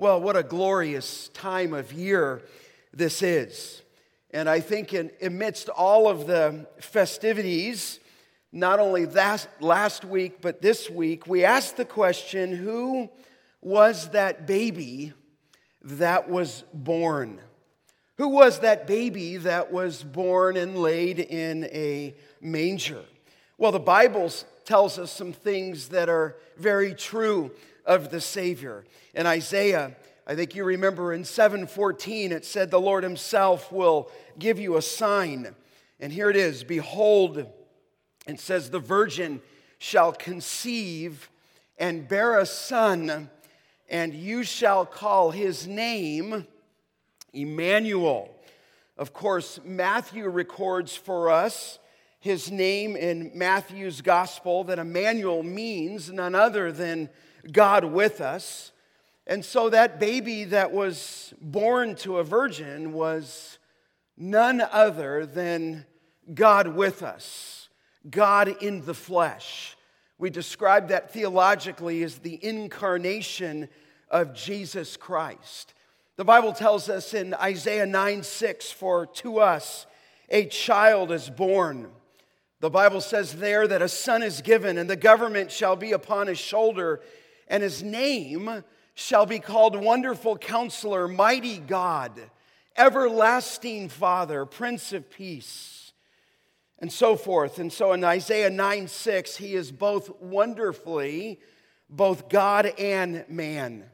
Well, what a glorious time of year this is. And I think, in, amidst all of the festivities, not only that last week, but this week, we asked the question who was that baby that was born? Who was that baby that was born and laid in a manger? Well, the Bible tells us some things that are very true of the Savior. In Isaiah, I think you remember in 7:14 it said the Lord himself will give you a sign. And here it is, behold, it says the virgin shall conceive and bear a son and you shall call his name Emmanuel. Of course, Matthew records for us his name in Matthew's gospel that Emmanuel means none other than God with us. And so that baby that was born to a virgin was none other than God with us, God in the flesh. We describe that theologically as the incarnation of Jesus Christ. The Bible tells us in Isaiah 9 6, for to us a child is born. The Bible says there that a son is given, and the government shall be upon his shoulder, and his name shall be called Wonderful Counselor, Mighty God, Everlasting Father, Prince of Peace, and so forth. And so in Isaiah 9 6, he is both wonderfully, both God and man.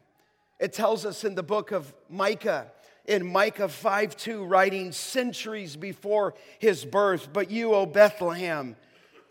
It tells us in the book of Micah, in Micah 5 2, writing centuries before his birth, but you, O Bethlehem,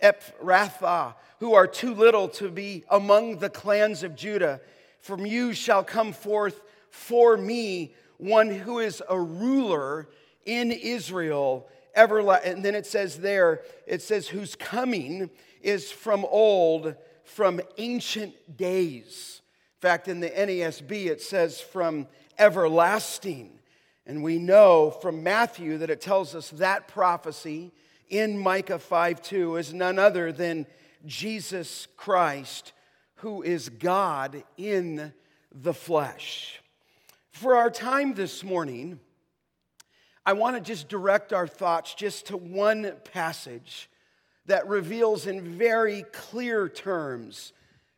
Ephrathah, who are too little to be among the clans of Judah, from you shall come forth for me one who is a ruler in Israel. Everla- and then it says there, it says, whose coming is from old, from ancient days In fact, in the NASB, it says from everlasting. And we know from Matthew that it tells us that prophecy in Micah 5 2 is none other than Jesus Christ, who is God in the flesh. For our time this morning, I want to just direct our thoughts just to one passage that reveals in very clear terms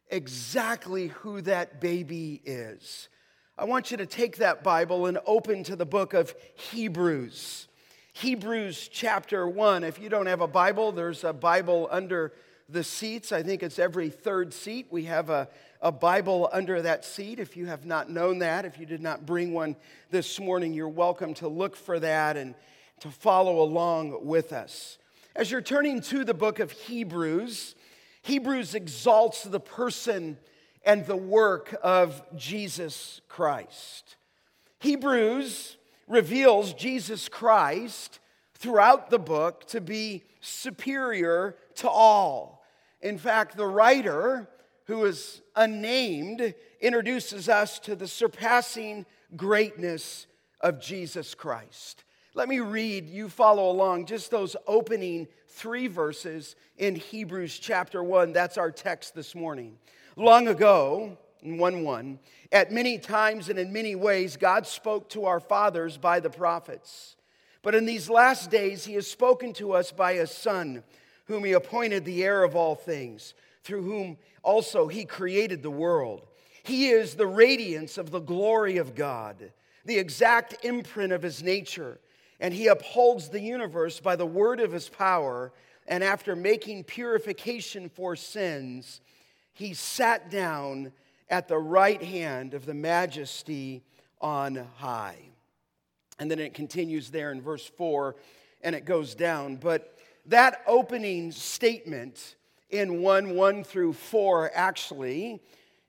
exactly who that baby is. I want you to take that Bible and open to the book of Hebrews. Hebrews chapter 1. If you don't have a Bible, there's a Bible under the seats. I think it's every third seat. We have a, a Bible under that seat. If you have not known that, if you did not bring one this morning, you're welcome to look for that and to follow along with us. As you're turning to the book of Hebrews, Hebrews exalts the person and the work of Jesus Christ. Hebrews reveals Jesus Christ throughout the book to be superior to all. In fact, the writer, who is unnamed, introduces us to the surpassing greatness of Jesus Christ. Let me read, you follow along, just those opening three verses in Hebrews chapter 1. That's our text this morning. Long ago, 1 1, at many times and in many ways, God spoke to our fathers by the prophets. But in these last days, He has spoken to us by His Son, whom He appointed the heir of all things, through whom also He created the world. He is the radiance of the glory of God, the exact imprint of His nature and he upholds the universe by the word of his power. And after making purification for sins, he sat down at the right hand of the majesty on high. And then it continues there in verse 4 and it goes down. But that opening statement in 1 1 through 4 actually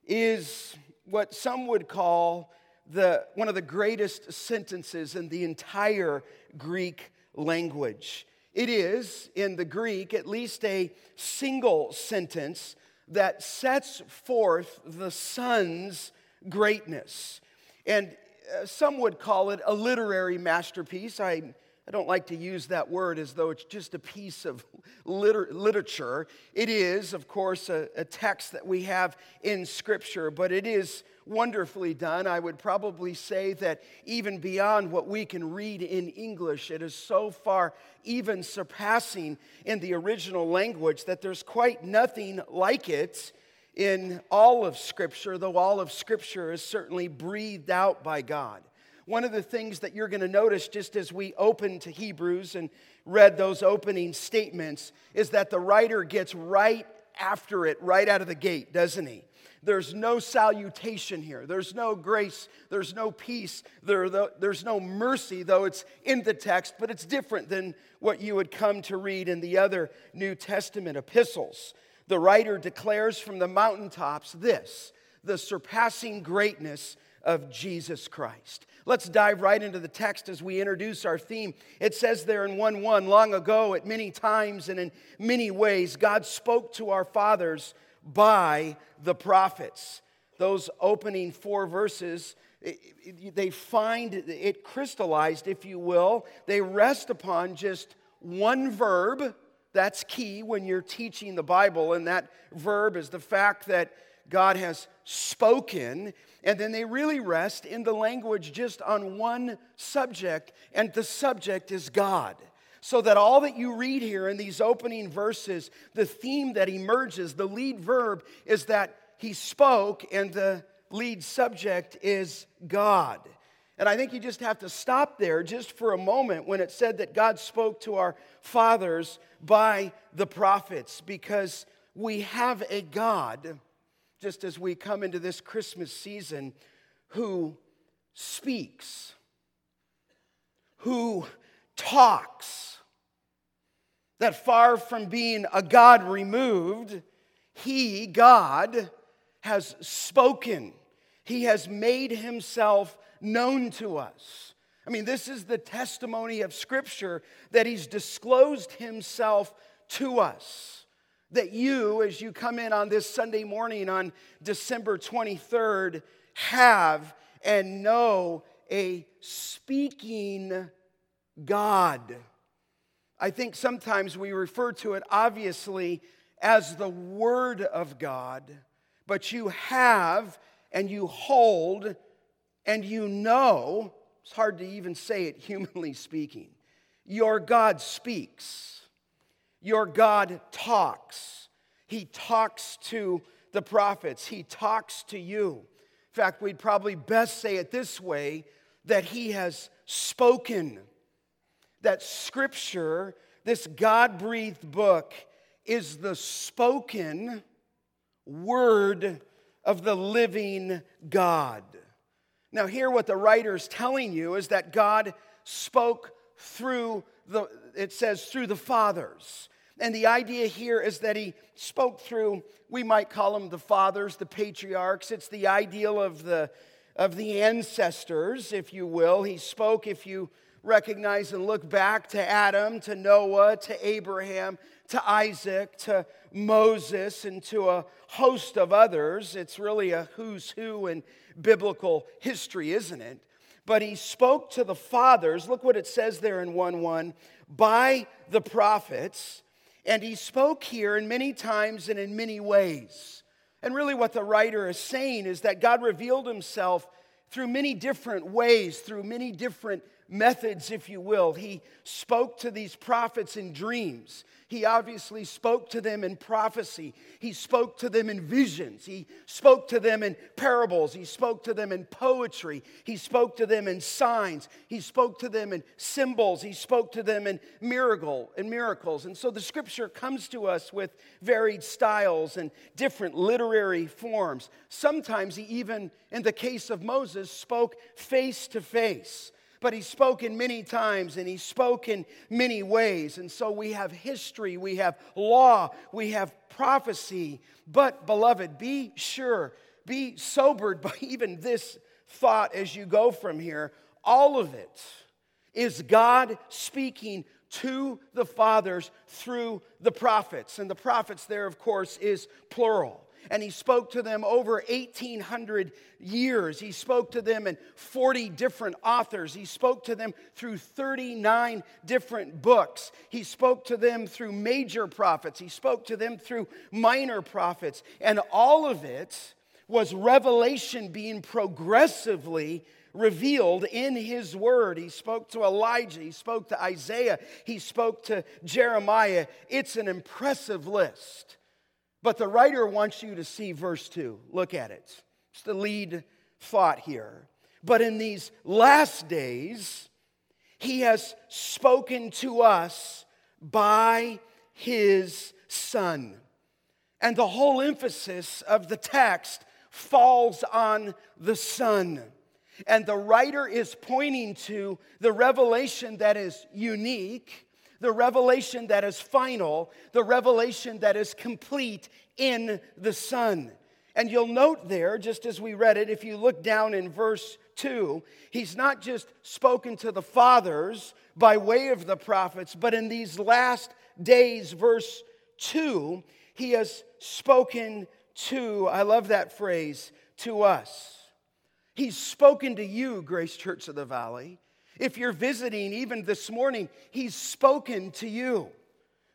is what some would call the, one of the greatest sentences in the entire Greek language. It is, in the Greek, at least a single sentence that sets forth the Son's greatness. And uh, some would call it a literary masterpiece. I I don't like to use that word as though it's just a piece of liter- literature. It is, of course, a, a text that we have in Scripture, but it is wonderfully done. I would probably say that even beyond what we can read in English, it is so far even surpassing in the original language that there's quite nothing like it in all of Scripture, though all of Scripture is certainly breathed out by God. One of the things that you're going to notice just as we open to Hebrews and read those opening statements is that the writer gets right after it, right out of the gate, doesn't he? There's no salutation here. There's no grace. There's no peace. There, there's no mercy, though it's in the text, but it's different than what you would come to read in the other New Testament epistles. The writer declares from the mountaintops this the surpassing greatness of Jesus Christ. Let's dive right into the text as we introduce our theme. It says there in 1 1, long ago, at many times and in many ways, God spoke to our fathers by the prophets. Those opening four verses, they find it crystallized, if you will. They rest upon just one verb. That's key when you're teaching the Bible, and that verb is the fact that God has spoken and then they really rest in the language just on one subject, and the subject is God. So that all that you read here in these opening verses, the theme that emerges, the lead verb is that he spoke, and the lead subject is God. And I think you just have to stop there just for a moment when it said that God spoke to our fathers by the prophets, because we have a God just as we come into this Christmas season, who speaks, who talks, that far from being a God removed, He, God, has spoken. He has made Himself known to us. I mean, this is the testimony of Scripture that He's disclosed Himself to us that you, as you come in on this Sunday morning on December 23rd, have and know a speaking God. I think sometimes we refer to it obviously as the Word of God, but you have and you hold and you know, it's hard to even say it humanly speaking, your God speaks. Your God talks. He talks to the prophets, He talks to you. In fact, we'd probably best say it this way that He has spoken. That Scripture, this God breathed book, is the spoken word of the living God. Now, here, what the writer is telling you is that God spoke through the, it says, through the fathers. And the idea here is that he spoke through, we might call them the fathers, the patriarchs. It's the ideal of the, of the ancestors, if you will. He spoke, if you recognize and look back to Adam, to Noah, to Abraham, to Isaac, to Moses, and to a host of others. It's really a who's who in biblical history, isn't it? But he spoke to the fathers. Look what it says there in 1 1 by the prophets and he spoke here in many times and in many ways. And really, what the writer is saying is that God revealed himself through many different ways, through many different methods, if you will. He spoke to these prophets in dreams. He obviously spoke to them in prophecy. He spoke to them in visions. He spoke to them in parables. He spoke to them in poetry. He spoke to them in signs. He spoke to them in symbols. He spoke to them in miracle and miracles. And so the scripture comes to us with varied styles and different literary forms. Sometimes he even, in the case of Moses, spoke face to face but he spoke in many times and he spoke in many ways. And so we have history, we have law, we have prophecy. But, beloved, be sure, be sobered by even this thought as you go from here. All of it is God speaking to the fathers through the prophets. And the prophets, there, of course, is plural. And he spoke to them over 1,800 years. He spoke to them in 40 different authors. He spoke to them through 39 different books. He spoke to them through major prophets. He spoke to them through minor prophets. And all of it was revelation being progressively revealed in his word. He spoke to Elijah, he spoke to Isaiah, he spoke to Jeremiah. It's an impressive list. But the writer wants you to see verse 2. Look at it. It's the lead thought here. But in these last days, he has spoken to us by his son. And the whole emphasis of the text falls on the son. And the writer is pointing to the revelation that is unique, the revelation that is final, the revelation that is complete in the Son. And you'll note there, just as we read it, if you look down in verse 2, he's not just spoken to the fathers by way of the prophets, but in these last days, verse 2, he has spoken to, I love that phrase, to us. He's spoken to you, Grace Church of the Valley. If you're visiting even this morning, He's spoken to you.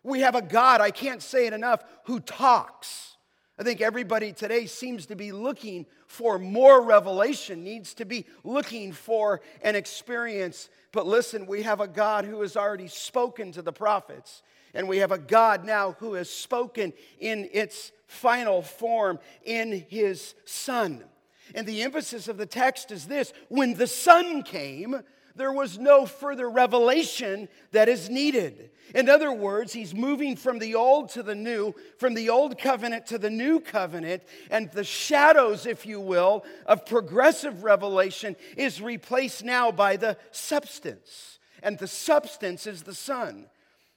We have a God, I can't say it enough, who talks. I think everybody today seems to be looking for more revelation, needs to be looking for an experience. But listen, we have a God who has already spoken to the prophets, and we have a God now who has spoken in its final form in His Son. And the emphasis of the text is this when the Son came, there was no further revelation that is needed. In other words, he's moving from the old to the new, from the old covenant to the new covenant, and the shadows, if you will, of progressive revelation is replaced now by the substance. And the substance is the Son.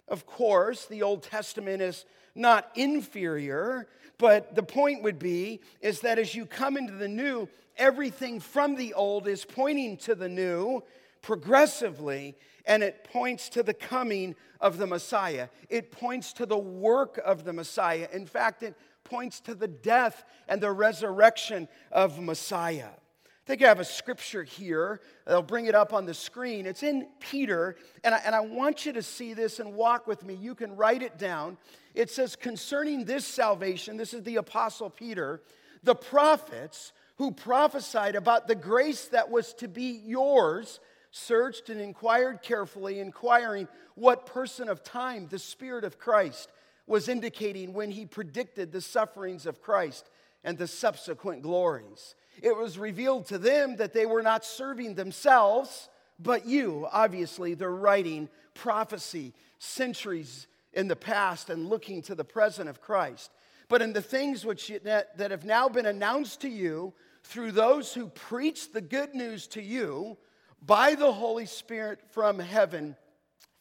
Of course, the Old Testament is not inferior, but the point would be is that as you come into the new, everything from the old is pointing to the new progressively, and it points to the coming of the Messiah. It points to the work of the Messiah. In fact, it points to the death and the resurrection of Messiah. I think I have a scripture here. I'll bring it up on the screen. It's in Peter, and I, and I want you to see this and walk with me. You can write it down. It says, Concerning this salvation, this is the Apostle Peter, the prophets who prophesied about the grace that was to be yours searched and inquired carefully, inquiring what person of time the Spirit of Christ was indicating when he predicted the sufferings of Christ and the subsequent glories. It was revealed to them that they were not serving themselves, but you. Obviously, they're writing prophecy centuries in the past and looking to the present of Christ. But in the things which that, have now been announced to you through those who preach the good news to you by the Holy Spirit from heaven,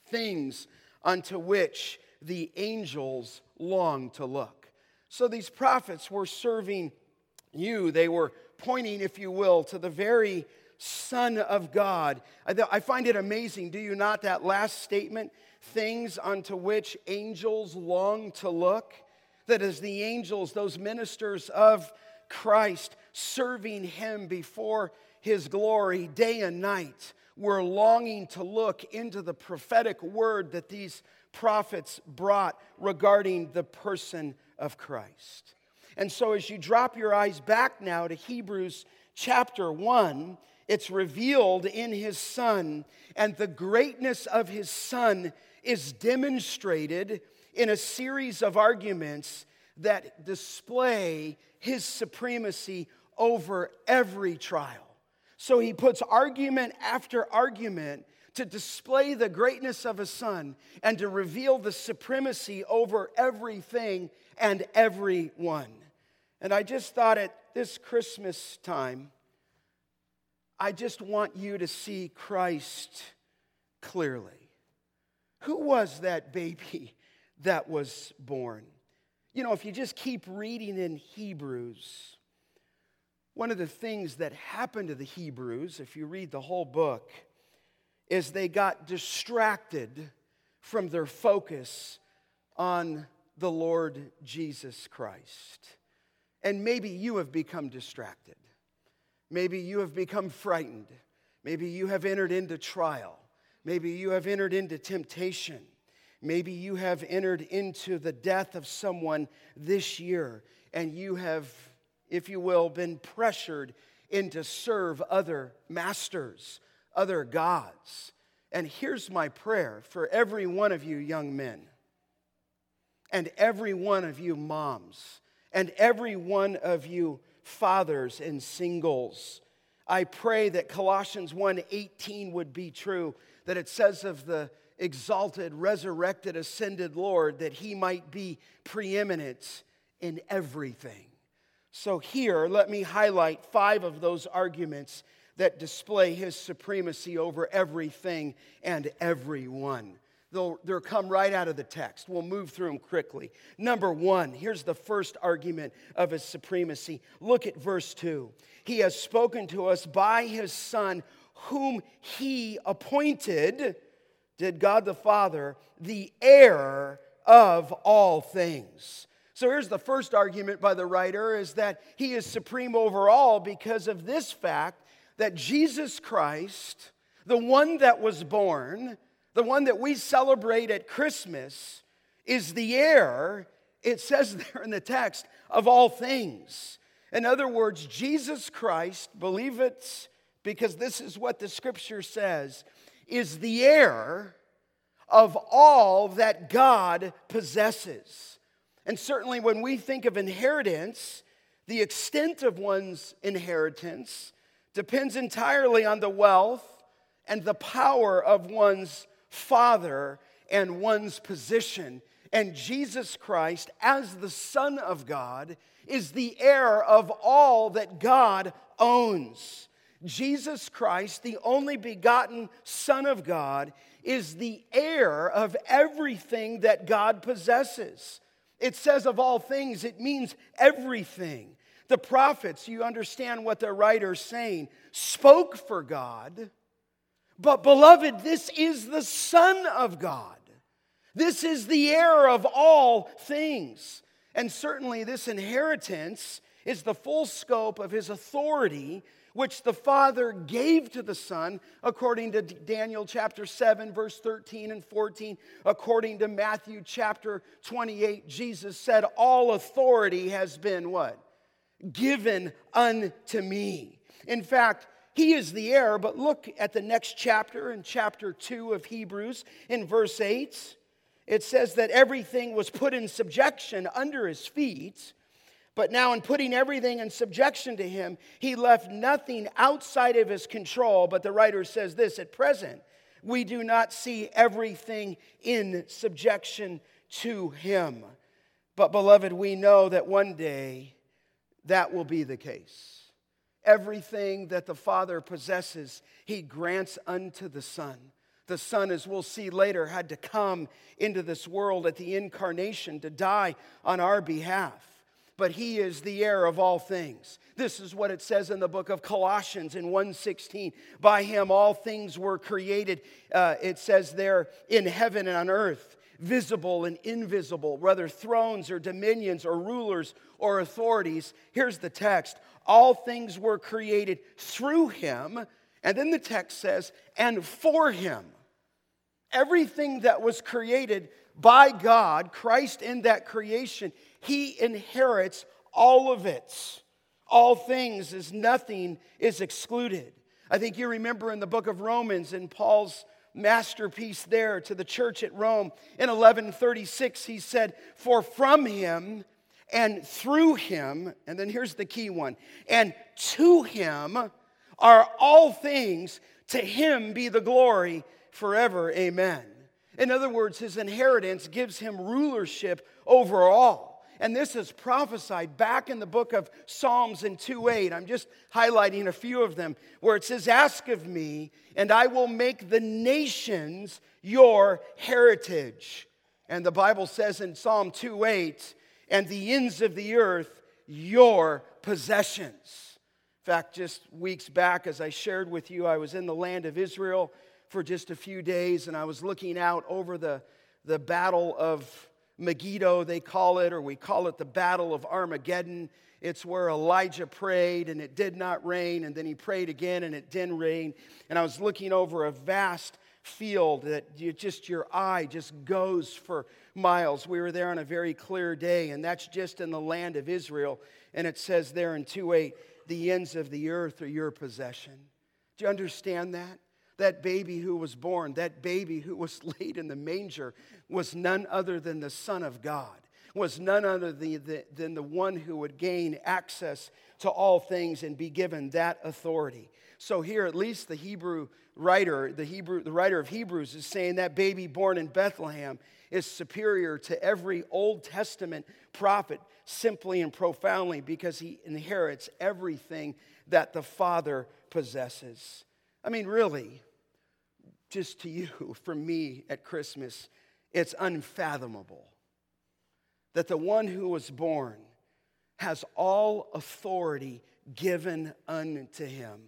things unto which the angels long to look. So these prophets were serving you. They were pointing, if you will, to the very Son of God. I find it amazing, do you not, that last statement? Things unto which angels long to look. That as the angels, those ministers of Christ, serving Him before His glory day and night, we're longing to look into the prophetic word that these prophets brought regarding the person of Christ. And so, as you drop your eyes back now to Hebrews chapter 1, it's revealed in his Son, and the greatness of his Son is demonstrated in a series of arguments that display his supremacy over every trial. So he puts argument after argument to display the greatness of his son and to reveal the supremacy over everything and everyone. And I just thought at this Christmas time, I just want you to see Christ clearly. Who was that baby that was born? You know, if you just keep reading in Hebrews, one of the things that happened to the Hebrews, if you read the whole book, is they got distracted from their focus on the Lord Jesus Christ. And maybe you have become distracted. Maybe you have become frightened. Maybe you have entered into trial. Maybe you have entered into temptation. Maybe you have entered into the death of someone this year and you have, if you will, been pressured into serve other masters, other gods. And here's my prayer for every one of you young men, and every one of you moms, and every one of you fathers and singles. I pray that Colossians 1:18 would be true, that it says of the exalted, resurrected, ascended Lord that he might be preeminent in everything. So, here, let me highlight five of those arguments that display his supremacy over everything and everyone. They'll, they'll come right out of the text. We'll move through them quickly. Number one, here's the first argument of his supremacy. Look at verse two. He has spoken to us by his Son, whom he appointed, did God the Father, the heir of all things so here's the first argument by the writer is that he is supreme over all because of this fact that Jesus Christ, the one that was born, the one that we celebrate at Christmas, is the heir, it says there in the text, of all things. In other words, Jesus Christ, believe it because this is what the scripture says, is the heir of all that God possesses. And certainly, when we think of inheritance, the extent of one's inheritance depends entirely on the wealth and the power of one's father and one's position. And Jesus Christ, as the Son of God, is the heir of all that God owns. Jesus Christ, the only begotten Son of God, is the heir of everything that God possesses. It says of all things, it means everything. The prophets, you understand what the writer's saying, spoke for God. But, beloved, this is the Son of God. This is the heir of all things. And certainly, this inheritance is the full scope of his authority which the Father gave to the Son, according to Daniel chapter 7, verse 13 and 14. According to Matthew chapter 28, Jesus said, All authority has been what? Given unto me. In fact, he is the heir, but look at the next chapter in chapter 2 of Hebrews in verse 8. It says that everything was put in subjection under his feet. But now, in putting everything in subjection to him, he left nothing outside of his control. But the writer says this at present, we do not see everything in subjection to him. But, beloved, we know that one day that will be the case. Everything that the Father possesses, he grants unto the Son. The Son, as we'll see later, had to come into this world at the incarnation to die on our behalf but he is the heir of all things. This is what it says in the book of Colossians in 1:16. By him all things were created. Uh, it says there in heaven and on earth, visible and invisible, whether thrones or dominions or rulers or authorities. Here's the text: all things were created through him, and then the text says, and for him. Everything that was created by God, Christ in that creation, he inherits all of it. All things is nothing is excluded. I think you remember in the book of Romans in Paul's masterpiece there to the church at Rome in 1136 he said for from him and through him and then here's the key one and to him are all things to him be the glory forever amen in other words his inheritance gives him rulership over all and this is prophesied back in the book of Psalms in 2:8. I'm just highlighting a few of them where it says, "Ask of me, and I will make the nations your heritage." And the Bible says in Psalm 2:8, "And the ends of the earth your possessions." In fact, just weeks back, as I shared with you, I was in the land of Israel for just a few days, and I was looking out over the, the battle of Megiddo, they call it, or we call it the Battle of Armageddon. It's where Elijah prayed and it did not rain, and then he prayed again and it didn't rain. And I was looking over a vast field that you just your eye just goes for miles. We were there on a very clear day, and that's just in the land of Israel. And it says there in 2 8, the ends of the earth are your possession. Do you understand that? That baby who was born, that baby who was laid in the manger, was none other than the Son of God, was none other than the one who would gain access to all things and be given that authority. So here, at least the Hebrew writer, the Hebrew, the writer of Hebrews, is saying that baby born in Bethlehem is superior to every Old Testament prophet simply and profoundly because he inherits everything that the Father possesses. I mean, really, just to you, for me at Christmas, it's unfathomable that the one who was born has all authority given unto him.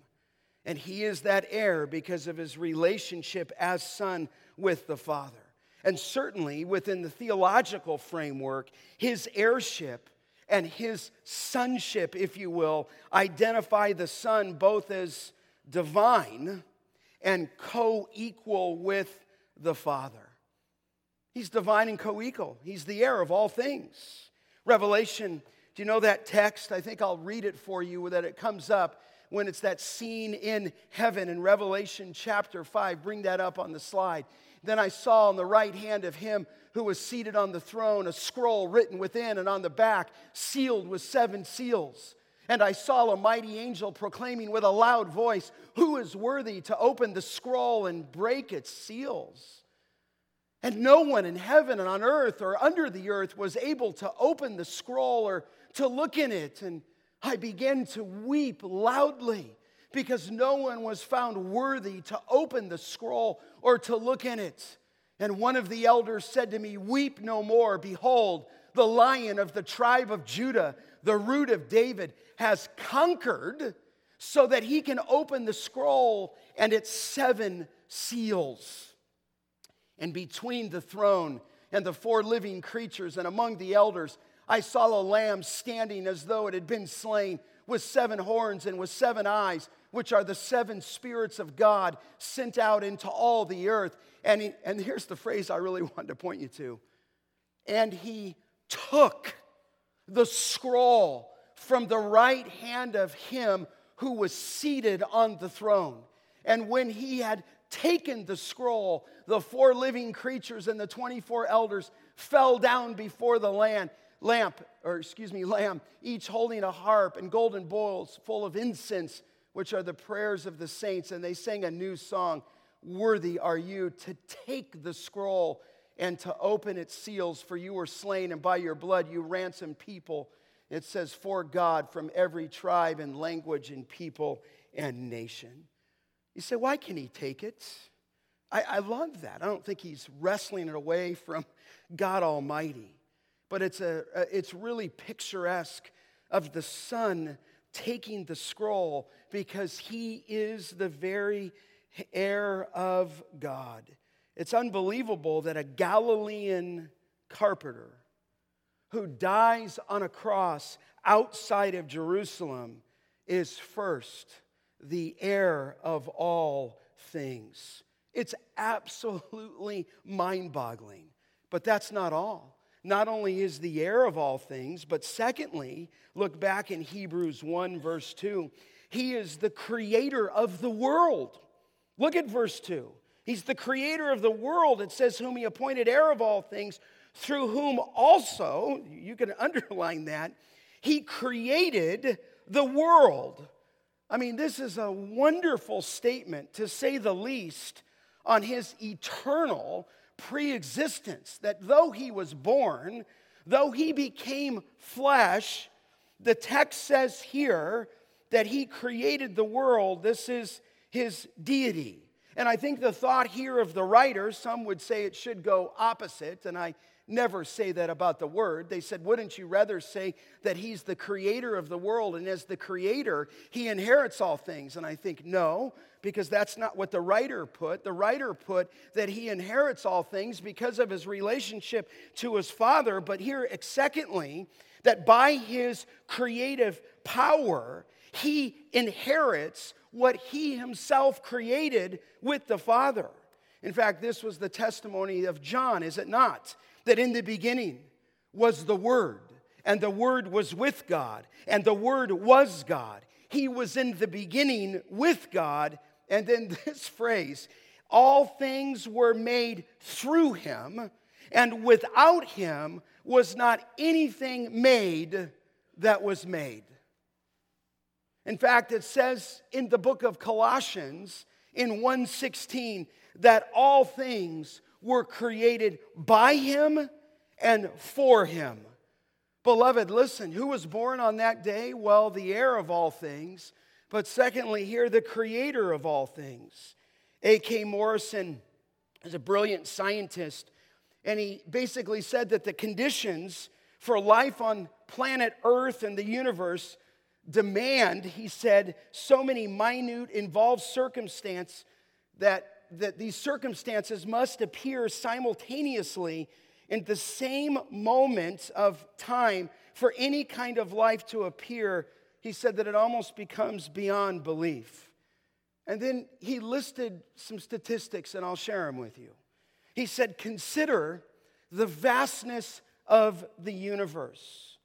And he is that heir because of his relationship as son with the Father. And certainly within the theological framework, his heirship and his sonship, if you will, identify the Son both as divine and co equal with the Father. He's divine and co equal, he's the heir of all things. Revelation, do you know that text? I think I'll read it for you that it comes up when it's that scene in heaven in Revelation chapter 5. Bring that up on the slide. Then I saw on the right hand of him who was seated on the throne a scroll written within and on the back, sealed with seven seals. And I saw a mighty angel proclaiming with a loud voice, Who is worthy to open the scroll and break its seals? And no one in heaven and on earth or under the earth was able to open the scroll or to look in it. And I began to weep loudly because no one was found worthy to open the scroll or to look in it. And one of the elders said to me, Weep no more. Behold, the lion of the tribe of Judah, the root of David, has conquered so that he can open the scroll and its seven seals. And between the throne and the four living creatures and among the elders, I saw a lamb standing as though it had been slain with seven horns and with seven eyes, which are the seven spirits of God sent out into all the earth. And, he, and here's the phrase I really wanted to point you to. And he took the scroll from the right hand of him who was seated on the throne. And when he had taken the scroll, the four living creatures and the 24 elders fell down before the land lamp, or excuse me, lamb, each holding a harp and golden bowls full of incense, which are the prayers of the saints. And they sang a new song Worthy are you to take the scroll and to open its seals, for you were slain, and by your blood you ransomed people. It says, For God from every tribe and language and people and nation. You say, why can he take it? I, I love that. I don't think he's wrestling it away from God Almighty but it's, a, it's really picturesque of the Son taking the scroll because he is the very heir of God. It's unbelievable that a Galilean carpenter who dies on a cross outside of Jerusalem is first the heir of all things. It's absolutely mind boggling. But that's not all not only is the heir of all things, but secondly, look back in Hebrews 1, verse 2, he is the creator of the world. Look at verse 2. He's the creator of the world. It says, whom he appointed heir of all things, through whom also, you can underline that, he created the world. I mean, this is a wonderful statement, to say the least, on his eternal pre existence, that though he was born, though he became flesh, the text says here that he created the world. This is his deity. And I think the thought here of the writer, some would say it should go opposite, and I never say that about the Word. They said, Wouldn't you rather say that He's the creator of the world, and as the creator, He inherits all things? And I think, no, because that's not what the writer put. The writer put that He inherits all things because of His relationship to His Father. But here, secondly, that by His creative power, He inherits what He Himself created with the Father. In fact, this was the testimony of John, is it not? that in the beginning was the Word, and the Word was with God, and the Word was God. He was in the beginning with God. And then this phrase, all things were made through him, and without him was not anything made that was made. In fact, it says in the book of Colossians in 116 that all things were created by him and for him. Beloved, listen, who was born on that day? Well, the heir of all things. But secondly, here, the creator of all things. A.K. Morrison is a brilliant scientist, and he basically said that the conditions for life on planet Earth and the universe demand, he said, so many minute, involved circumstances that that these circumstances must appear simultaneously in the same moment of time for any kind of life to appear, he said that it almost becomes beyond belief. And then he listed some statistics, and I'll share them with you. He said, Consider the vastness of the universe.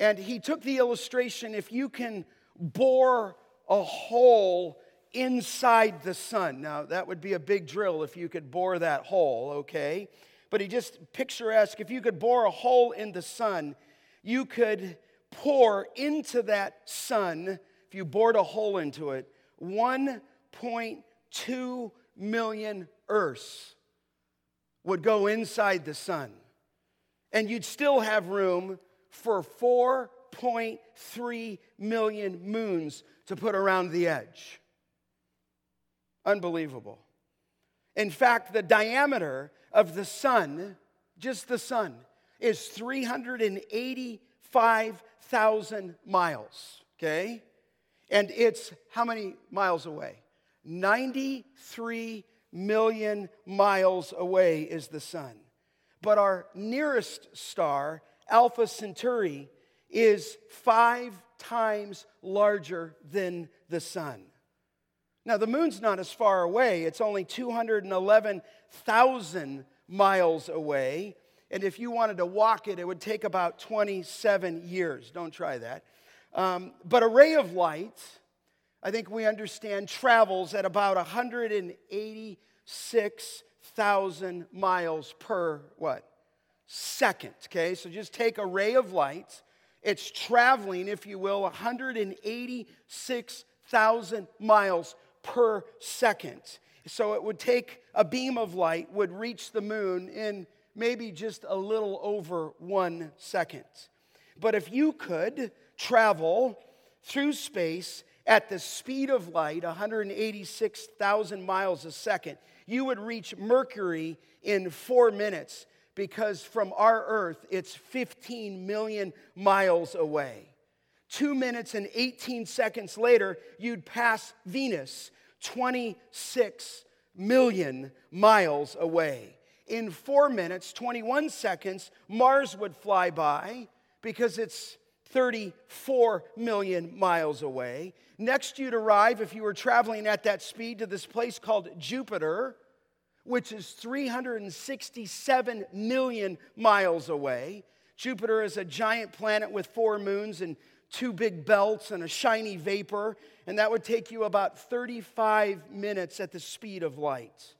And he took the illustration if you can bore a hole inside the sun. Now, that would be a big drill if you could bore that hole, okay? But he just picturesque if you could bore a hole in the sun, you could pour into that sun, if you bored a hole into it, 1.2 million Earths would go inside the sun. And you'd still have room for 4.3 million moons to put around the edge. Unbelievable. In fact, the diameter of the sun, just the sun, is 385,000 miles, okay? And it's how many miles away? 93 million miles away is the sun. But our nearest star, Alpha Centauri, is five times larger than the sun. Now, the moon's not as far away, it's only 211,000 miles away. And if you wanted to walk it, it would take about 27 years. Don't try that. Um, but a ray of light, I think we understand, travels at about 186,000 miles per what? Second. Okay, so just take a ray of light. It's traveling, if you will, 186,000 miles per second. So it would take a beam of light would reach the moon in maybe just a little over one second. But if you could travel through space at the speed of light, 186,000 miles a second, you would reach Mercury in four minutes because from our Earth, it's 15 million miles away. Two minutes and 18 seconds later, you'd pass Venus, 26 million miles away. In four minutes, 21 seconds, Mars would fly by because it's 34 million miles away. Next, you'd arrive, if you were traveling at that speed, to this place called Jupiter, which is 367 million miles away. Jupiter is a giant planet with four moons and two big belts and a shiny vapor, and that would take you about 35 minutes at the speed of light.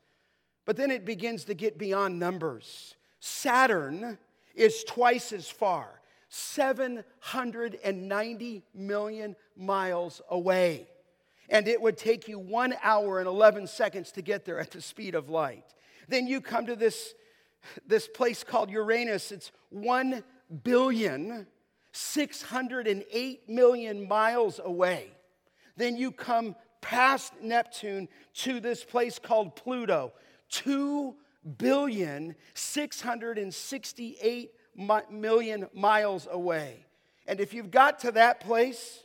But then it begins to get beyond numbers. Saturn is twice as far, 790 million miles away. And it would take you one hour and 11 seconds to get there at the speed of light. Then you come to this, this place called Uranus. It's 1 billion 608 million miles away. Then you come past Neptune to this place called Pluto, 2 billion 668 million miles away. And if you've got to that place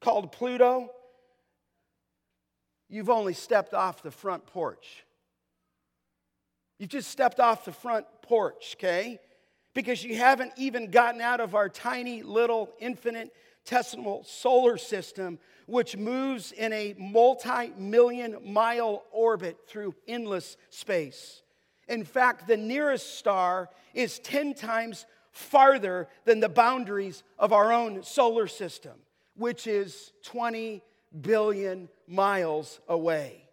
called Pluto, you've only stepped off the front porch. You've just stepped off the front porch, okay? Because you haven't even gotten out of our tiny little infinite infinitesimal solar system, which moves in a multi million mile orbit through endless space. In fact, the nearest star is 10 times farther than the boundaries of our own solar system, which is 20 billion miles away.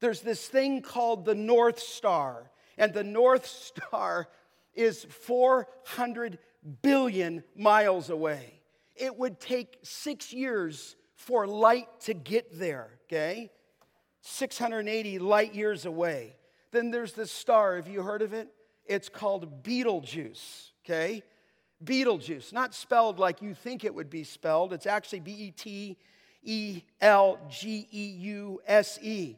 There's this thing called the North Star, and the North Star is 400 billion miles away. It would take six years for light to get there, okay? 680 light years away. Then there's this star. Have you heard of it? It's called Betelgeuse, okay? Betelgeuse, not spelled like you think it would be spelled. It's actually B E T E L G E U S E.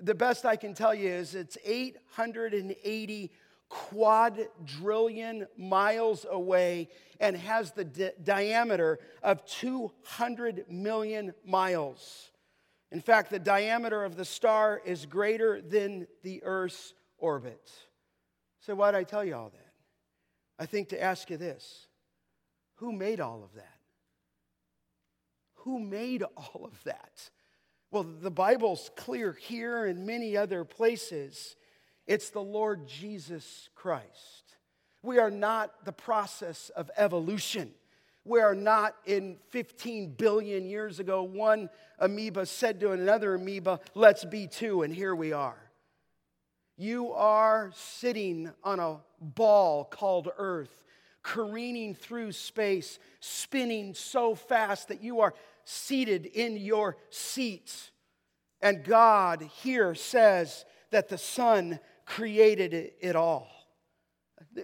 The best I can tell you is it's 880 quadrillion miles away and has the di- diameter of 200 million miles. In fact, the diameter of the star is greater than the Earth's orbit. So, why did I tell you all that? I think to ask you this who made all of that? Who made all of that? Well, the Bible's clear here and many other places. It's the Lord Jesus Christ. We are not the process of evolution. We are not in 15 billion years ago, one amoeba said to another amoeba, let's be two, and here we are. You are sitting on a ball called Earth, careening through space, spinning so fast that you are seated in your seats. And God here says that the Son created it all.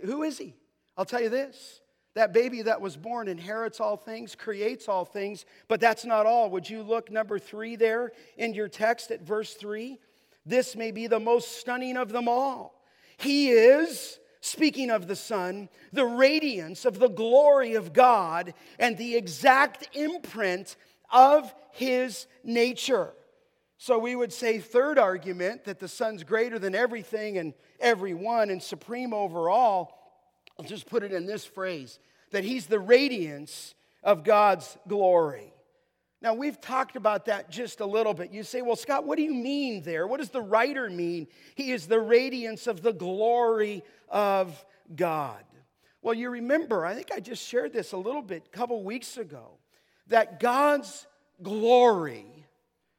Who is He? I'll tell you this that baby that was born inherits all things, creates all things, but that's not all. Would you look number three there in your text at verse three? This may be the most stunning of them all. He is, speaking of the Son, the radiance of the glory of God and the exact imprint of his nature. So we would say, third argument, that the Son's greater than everything and everyone and supreme over all I'll just put it in this phrase that he's the radiance of God's glory. Now, we've talked about that just a little bit. You say, well, Scott, what do you mean there? What does the writer mean? He is the radiance of the glory of God. Well, you remember, I think I just shared this a little bit a couple weeks ago, that God's glory,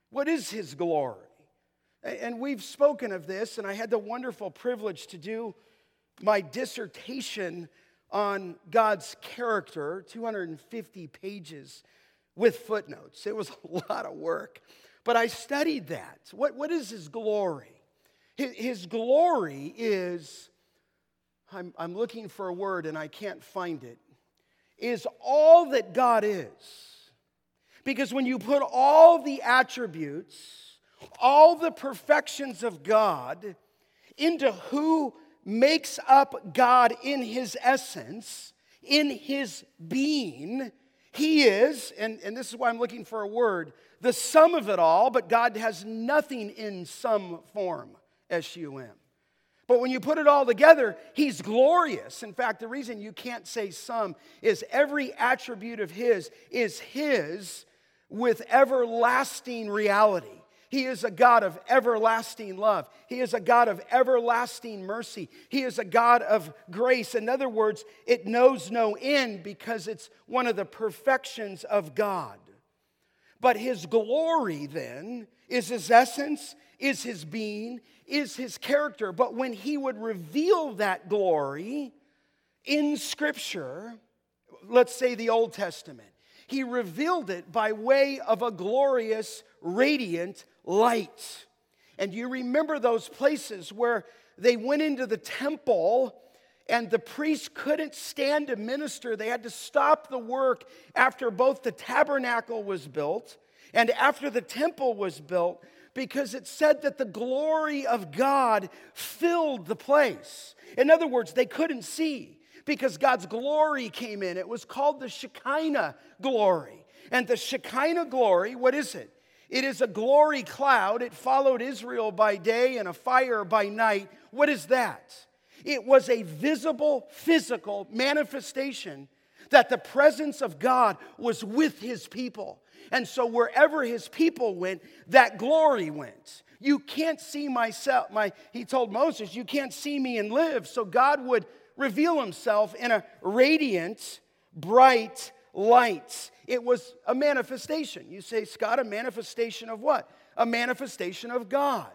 what is his glory? And we've spoken of this, and I had the wonderful privilege to do my dissertation on God's character, 250 pages with footnotes. It was a lot of work. But I studied that. What, what is His glory? His, glory is, I'm, I'm looking for a word and I can't find it, is all that God is. Because when you put all the attributes, all the perfections of God into who makes up God in his essence, in his being. He is, and, and this is why I'm looking for a word, the sum of it all, but God has nothing in sum form, S U M. But when you put it all together, he's glorious. In fact, the reason you can't say sum is every attribute of his is his with everlasting reality. He is a God of everlasting love. He is a God of everlasting mercy. He is a God of grace. In other words, it knows no end because it's one of the perfections of God. But His glory then is His essence, is His being, is His character. But when He would reveal that glory in Scripture, let's say the Old Testament, He revealed it by way of a glorious, radiant light. And you remember those places where they went into the temple and the priest couldn't stand to minister. They had to stop the work after both the tabernacle was built and after the temple was built Because it said that the glory of God filled the place. In other words, they couldn't see because God's glory came in. It was called the Shekinah glory. And the Shekinah glory, what is it? It is a glory cloud. It followed Israel by day and a fire by night. What is that? It was a visible, physical manifestation that the presence of God was with his people. And so wherever his people went, that glory went. You can't see myself. My, he told Moses, You can't see me and live. So God would reveal himself in a radiant, bright light. It was a manifestation. You say, Scott, a manifestation of what? A manifestation of God.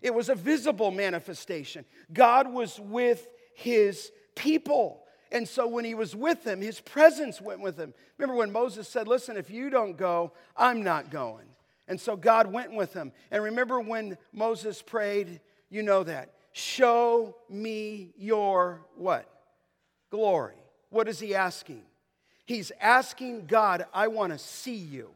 It was a visible manifestation. God was with his people. And so when he was with them, his presence went with him. Remember when Moses said, Listen, if you don't go, I'm not going. And so God went with him. And remember when Moses prayed, you know that. Show me your what? Glory. What is he asking? He's asking God, I want to see you.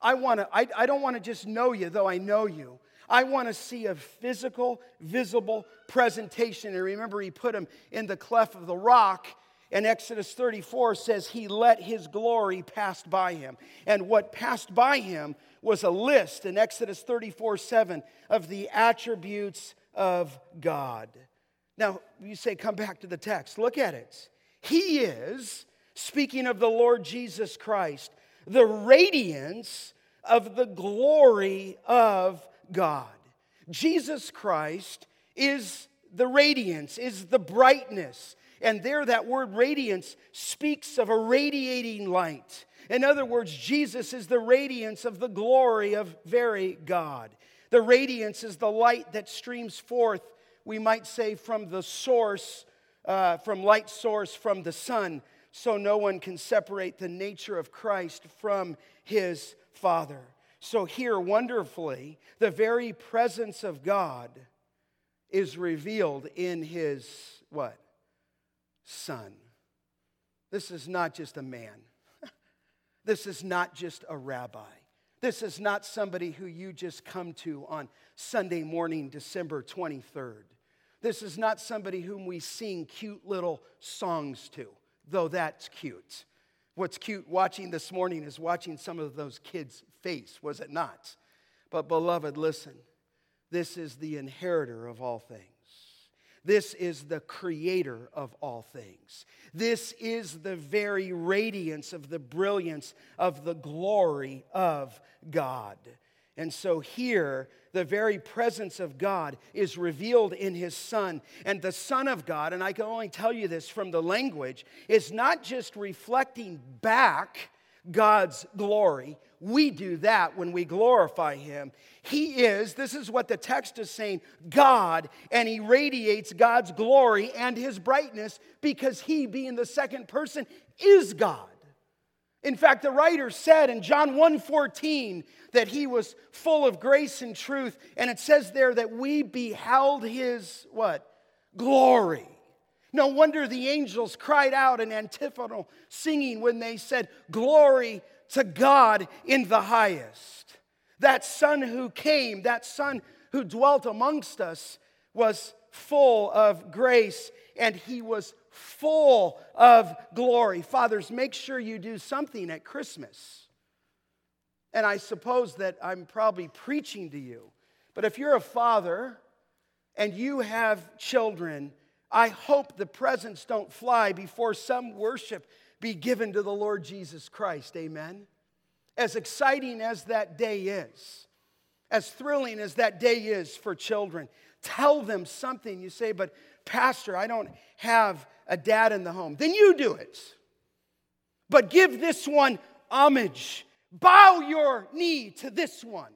I want to, I, I don't want to just know you, though I know you. I want to see a physical, visible presentation. And remember, he put him in the cleft of the rock. And Exodus 34 says he let his glory pass by him. And what passed by him was a list in Exodus 34 7 of the attributes of God. Now, you say, come back to the text. Look at it. He is, speaking of the Lord Jesus Christ, the radiance of the glory of God. Jesus Christ is the radiance, is the brightness. And there, that word radiance speaks of a radiating light. In other words, Jesus is the radiance of the glory of very God. The radiance is the light that streams forth, we might say, from the source, uh, from light source, from the sun, so no one can separate the nature of Christ from his Father. So, here, wonderfully, the very presence of God is revealed in his what? Son. This is not just a man. this is not just a rabbi. This is not somebody who you just come to on Sunday morning, December 23rd. This is not somebody whom we sing cute little songs to, though that's cute. What's cute watching this morning is watching some of those kids' face, was it not? But, beloved, listen, this is the inheritor of all things. This is the creator of all things. This is the very radiance of the brilliance of the glory of God. And so here, the very presence of God is revealed in his Son. And the Son of God, and I can only tell you this from the language, is not just reflecting back God's glory. We do that when we glorify him. He is, this is what the text is saying, God, and he radiates God's glory and his brightness because he, being the second person, is God. In fact, the writer said in John 1:14 that he was full of grace and truth, and it says there that we beheld his what? Glory. No wonder the angels cried out in antiphonal singing when they said, Glory to God in the highest. That son who came, that son who dwelt amongst us, was full of grace and he was full of glory. Fathers, make sure you do something at Christmas. And I suppose that I'm probably preaching to you. But if you're a father and you have children, I hope the presents don't fly before some worship be given to the Lord Jesus Christ. Amen. As exciting as that day is, as thrilling as that day is for children, tell them something. You say, but Pastor, I don't have a dad in the home. Then you do it. But give this one homage. Bow your knee to this one.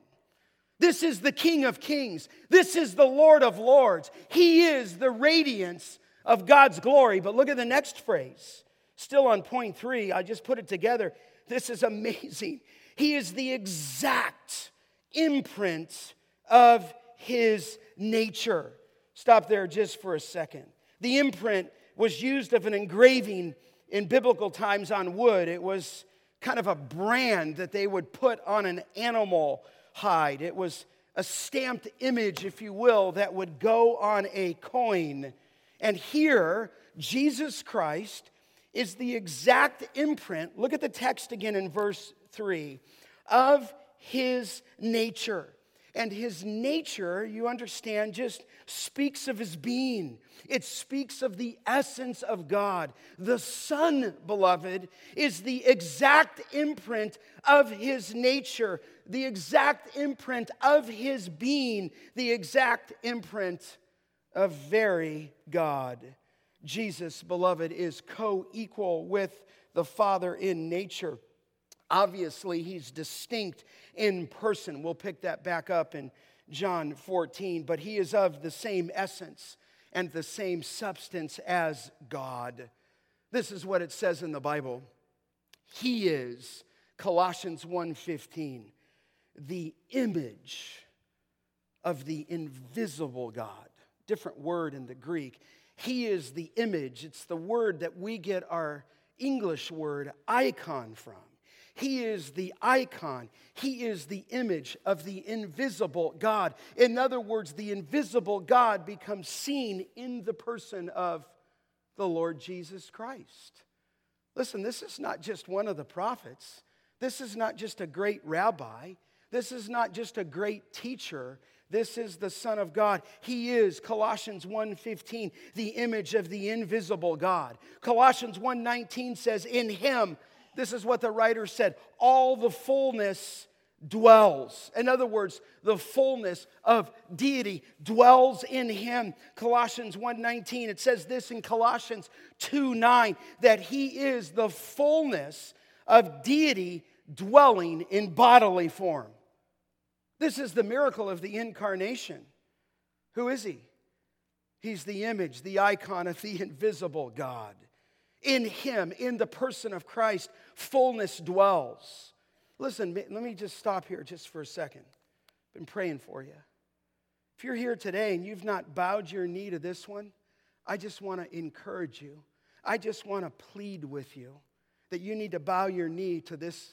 This is the King of Kings. This is the Lord of Lords. He is the radiance of God's glory. But look at the next phrase. Still on point three, I just put it together. This is amazing. He is the exact imprint of his nature. Stop there just for a second. The imprint was used of an engraving in biblical times on wood. It was kind of a brand that they would put on an animal hide. It was a stamped image, if you will, that would go on a coin. And here, Jesus Christ is the exact imprint, look at the text again in verse 3, of his nature. And his nature, you understand, just speaks of his being. It speaks of the essence of God. The Son, beloved, is the exact imprint of his nature, the exact imprint of his being, the exact imprint of very God. Jesus, beloved, is co equal with the Father in nature. Obviously, he's distinct in person. We'll pick that back up in John 14, but he is of the same essence and the same substance as God. This is what it says in the Bible. He is Colossians 1:15, the image of the invisible God. Different word in the Greek. He is the image. It's the word that we get our English word icon from. He is the icon. He is the image of the invisible God. In other words, the invisible God becomes seen in the person of the Lord Jesus Christ. Listen, this is not just one of the prophets. This is not just a great rabbi. This is not just a great teacher. This is the Son of God. He is Colossians 1:15, the image of the invisible God. Colossians 1:19 says, "In him this is what the writer said all the fullness dwells. In other words, the fullness of deity dwells in him. Colossians 1:19 it says this in Colossians 2:9 that he is the fullness of deity dwelling in bodily form. This is the miracle of the incarnation. Who is he? He's the image, the icon of the invisible God. In him, in the person of Christ, fullness dwells. Listen, let me just stop here just for a second. I've Been praying for you. If you're here today and you've not bowed your knee to this one, I just want to encourage you. I just want to plead with you that you need to bow your knee to this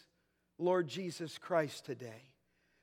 Lord Jesus Christ today.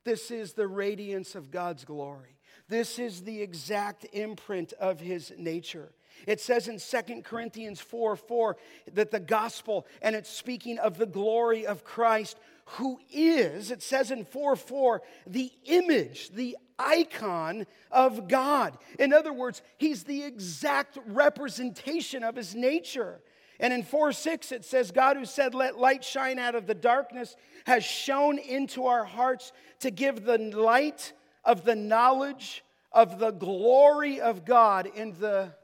This is the radiance of God's glory. This is the exact imprint of his nature. It says in 2 Corinthians 4 4 that the gospel, and it's speaking of the glory of Christ, who is, it says in 4 4, the image, the icon of God. In other words, he's the exact representation of his nature. And in 4 6, it says, God who said, Let light shine out of the darkness, has shone into our hearts to give the light of the knowledge of the glory of God in the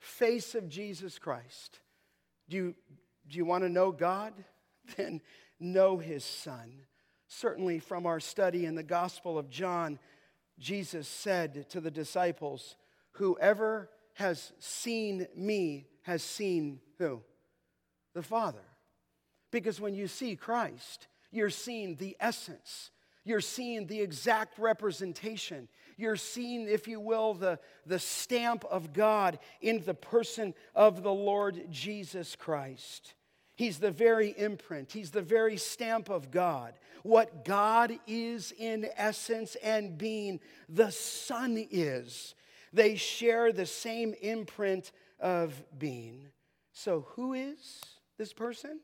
face of Jesus Christ. Do you, do you want to know God? Then know his Son. Certainly, from our study in the Gospel of John, Jesus said to the disciples, Whoever has seen me has seen who? The Father. Because when you see Christ, you're seeing the essence, you're seeing the exact representation. You're seeing, if you will, the, the stamp of God in the person of the Lord Jesus Christ. He's the very imprint, He's the very stamp of God. What God is in essence and being, the Son is. They share the same imprint of being. So, who is this person?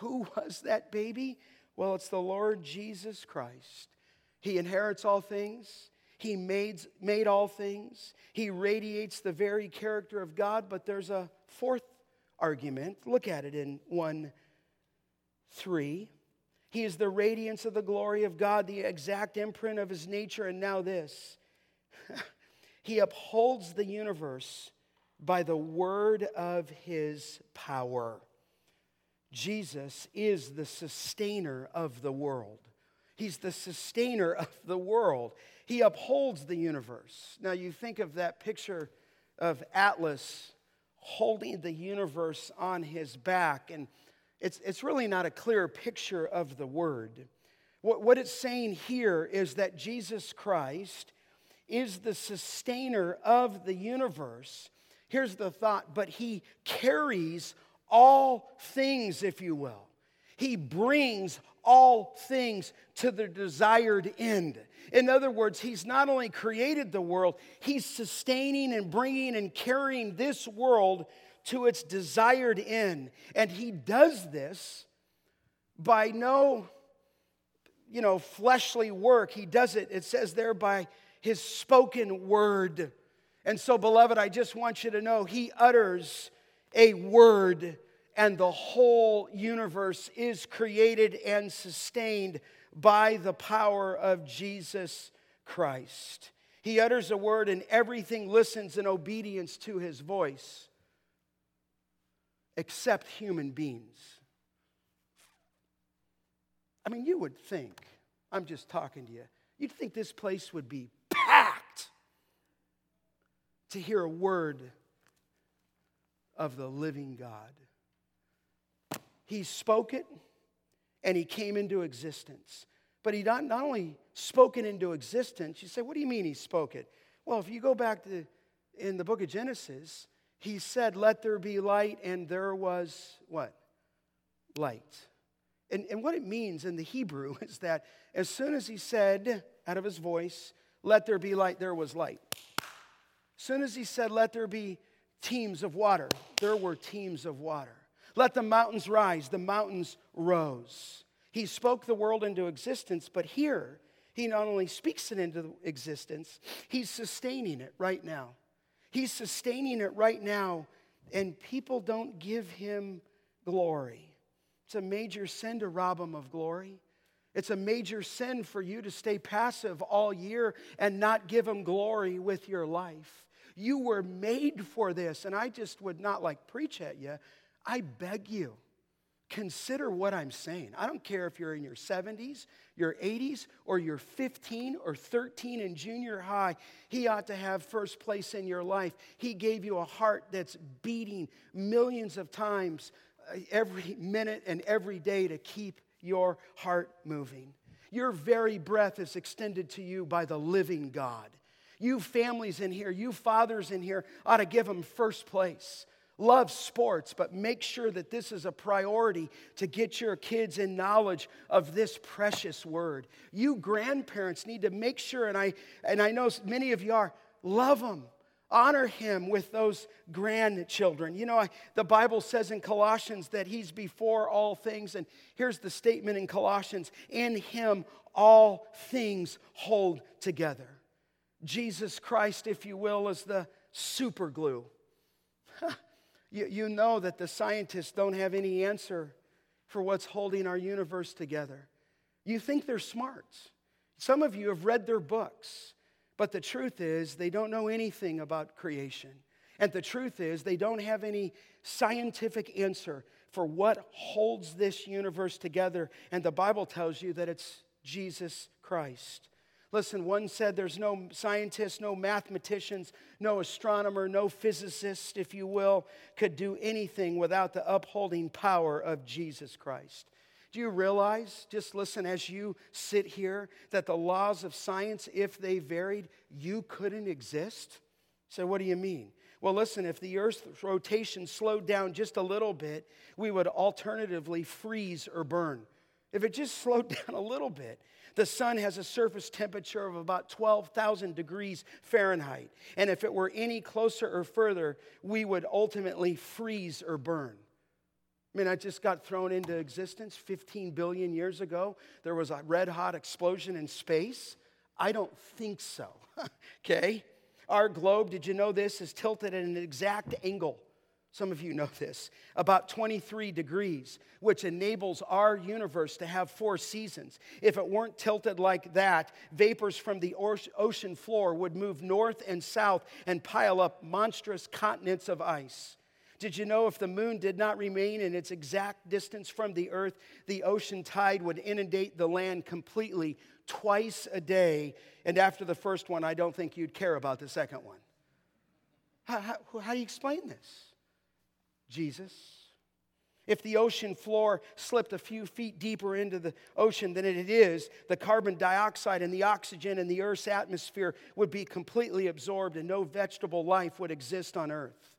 Who was that baby? Well, it's the Lord Jesus Christ. He inherits all things. He made, made all things. He radiates the very character of God, but there's a fourth argument. Look at it in 1 3. He is the radiance of the glory of God, the exact imprint of his nature. And now, this He upholds the universe by the word of his power. Jesus is the sustainer of the world. He's the sustainer of the world. He upholds the universe. Now, you think of that picture of Atlas holding the universe on his back, and it's, it's really not a clear picture of the word. What, what it's saying here is that Jesus Christ is the sustainer of the universe. Here's the thought, but he carries all things, if you will. He brings all things to their desired end. In other words, He's not only created the world, He's sustaining and bringing and carrying this world to its desired end. And He does this by no, you know, fleshly work. He does it, it says there, by His spoken word. And so, beloved, I just want you to know He utters a word and the whole universe is created and sustained by the power of Jesus Christ. He utters a word, and everything listens in obedience to his voice, except human beings. I mean, you would think, I'm just talking to you, you'd think this place would be to hear a word of the living God. He spoke it and he came into existence. But he not, not only spoke it into existence, you say, what do you mean he spoke it? Well, if you go back to in the book of Genesis, he said, Let there be light, and there was what? Light. And, and what it means in the Hebrew is that as soon as he said out of his voice, Let there be light, there was light. Soon as he said, Let there be teams of water, there were teams of water. Let the mountains rise. The mountains rose. He spoke the world into existence, but here, he not only speaks it into existence, he's sustaining it right now. He's sustaining it right now, and people don't give him glory. It's a major sin to rob him of glory. It's a major sin for you to stay passive all year and not give him glory with your life. You were made for this, and I just would not like preach at you, I beg you, consider what I'm saying. I don't care if you're in your 70s, your 80s, or you're 15 or 13 in junior high. He ought to have first place in your life. He gave you a heart that's beating millions of times uh, every minute and every day to keep your heart moving. Your very breath is extended to you by the living God. You families in here, you fathers in here ought to give them first place. Love sports, but make sure that this is a priority to get your kids in knowledge of this precious word. You grandparents need to make sure, and I, and I know many of you are, love them. Honor him with those grandchildren. You know, I, the Bible says in Colossians that he's before all things. And here's the statement in Colossians In him all things hold together. Jesus Christ, if you will, is the super glue. You, you know that the scientists don't have any answer for what's holding our universe together. You think they're smart. Some of you have read their books, but the truth is they don't know anything about creation. And the truth is they don't have any scientific answer for what holds this universe together. And the Bible tells you that it's Jesus Christ. Listen, one said there's no scientist, no mathematicians, no astronomer, no physicist, if you will, could do anything without the upholding power of Jesus Christ. Do you realize, just listen as you sit here, that the laws of science, if they varied, you couldn't exist? So, what do you mean? Well, listen, if the Earth's rotation slowed down just a little bit, we would alternatively freeze or burn. If it just slowed down a little bit, the sun has a surface temperature of about 12,000 degrees Fahrenheit. And if it were any closer or further, we would ultimately freeze or burn. I mean, I just got thrown into existence 15 billion years ago. There was a red hot explosion in space. I don't think so. okay? Our globe, did you know this, is tilted at an exact angle some of you know this, about 23 degrees, which enables our universe to have four seasons. If it weren't tilted like that, vapors from the ocean floor would move north and south and pile up monstrous continents of ice. Did you know if the moon did not remain in its exact distance from the earth, the ocean tide would inundate the land completely twice a day? And after the first one, I don't think you'd care about the second one. How, how, how do you explain this? Jesus. If the ocean floor slipped a few feet deeper into the ocean than it is, the carbon dioxide and the oxygen in the Earth's atmosphere would be completely absorbed and no vegetable life would exist on Earth.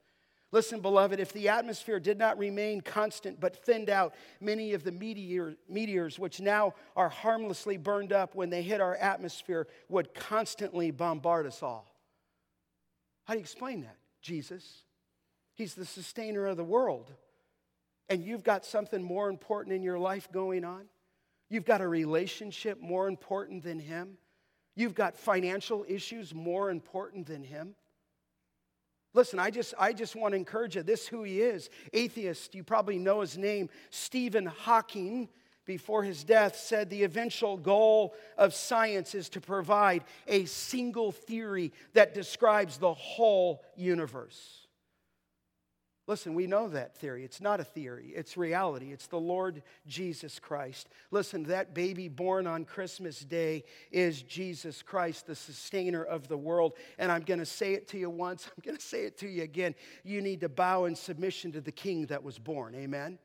Listen, beloved, if the atmosphere did not remain constant but thinned out, many of the meteor, meteors, which now are harmlessly burned up when they hit our atmosphere, would constantly bombard us all. How do you explain that? Jesus. He's the sustainer of the world. And you've got something more important in your life going on. You've got a relationship more important than Him. You've got financial issues more important than Him. Listen, I just, I just want to encourage you. This is who he is. Atheist, you probably know his name. Stephen Hawking, before his death, said the eventual goal of science is to provide a single theory that describes the whole universe. Listen, we know that theory. It's not a theory, it's reality. It's the Lord Jesus Christ. Listen, that baby born on Christmas Day is Jesus Christ, the sustainer of the world. And I'm going to say it to you once, I'm going to say it to you again. You need to bow in submission to the king that was born. Amen?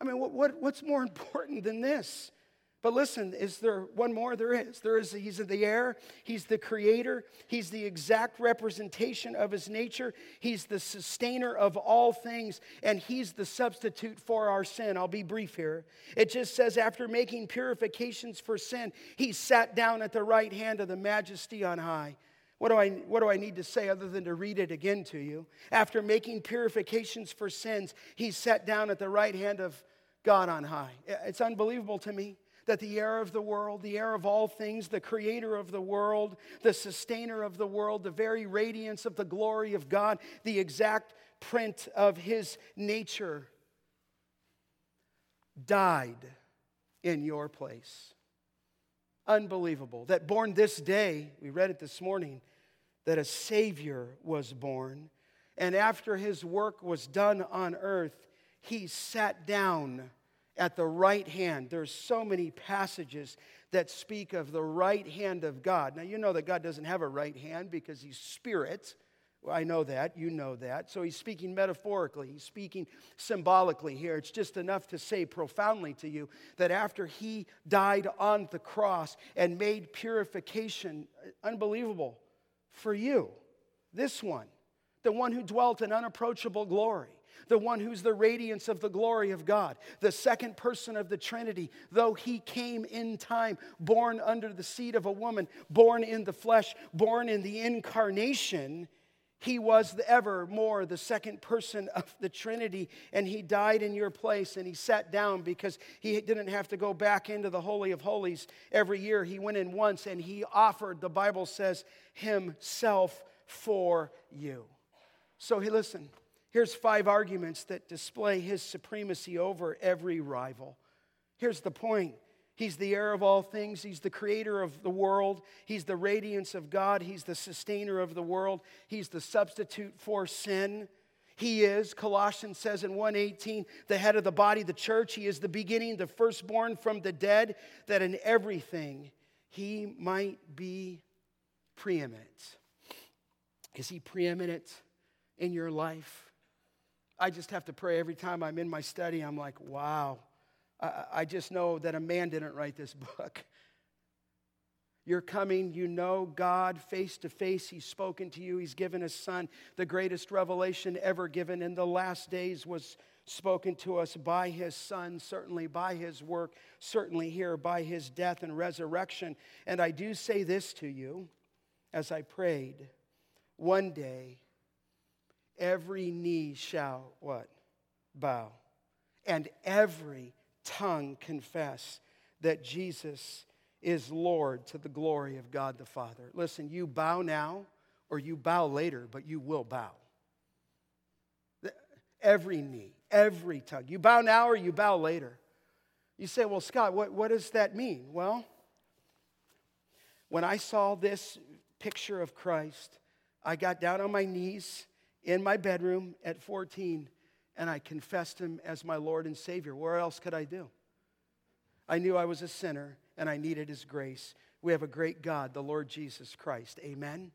I mean, what, what, what's more important than this? But listen, is there one more? There is. There is. He's the heir. He's the creator. He's the exact representation of his nature. He's the sustainer of all things, and he's the substitute for our sin. I'll be brief here. It just says, after making purifications for sin, he sat down at the right hand of the majesty on high. What do, I, what do I need to say other than to read it again to you? After making purifications for sins, he sat down at the right hand of God on high. It's unbelievable to me that the heir of the world, the heir of all things, the creator of the world, the sustainer of the world, the very radiance of the glory of God, the exact print of his nature, died in your place. Unbelievable. That born this day, we read it this morning, that a Savior was born. And after his work was done on earth, he sat down at the right hand. There's so many passages that speak of the right hand of God. Now, you know that God doesn't have a right hand because he's spirit. I know that. You know that. So he's speaking metaphorically, he's speaking symbolically here. It's just enough to say profoundly to you that after he died on the cross and made purification uh, unbelievable for you, this one, the one who dwelt in unapproachable glory, the one who's the radiance of the glory of God, the second person of the Trinity, though he came in time, born under the seed of a woman, born in the flesh, born in the incarnation, he was the evermore the second person of the Trinity, and he died in your place, and he sat down because he didn't have to go back into the Holy of Holies every year. He went in once, and he offered, the Bible says, himself for you. So he listened. Here's five arguments that display his supremacy over every rival. Here's the point He's the heir of all things. He's the creator of the world. He's the radiance of God. He's the sustainer of the world. He's the substitute for sin. He is, Colossians says in 118, the head of the body, the church. He is the beginning, the firstborn from the dead, that in everything he might be preeminent. Is he preeminent in your life? I just have to pray every time I'm in my study. I'm like, wow. I, I just know that a man didn't write this book. You're coming, you know God face to face. He's spoken to you, He's given His Son. The greatest revelation ever given in the last days was spoken to us by His Son, certainly by His work, certainly here by His death and resurrection. And I do say this to you as I prayed one day every knee shall what? Bow. And every tongue confess that Jesus is Lord to the glory of God the Father. Listen, you bow now or you bow later, but you will bow. Every knee, every tongue. You bow now or you bow later. You say, well, Scott, what, what does that mean? Well, when I saw this picture of Christ, I got down on my knees in my bedroom at 14 and I confessed him as my Lord and Savior. Where else could I do? I knew I was a sinner and I needed his grace. We have a great God, the Lord Jesus Christ. Amen.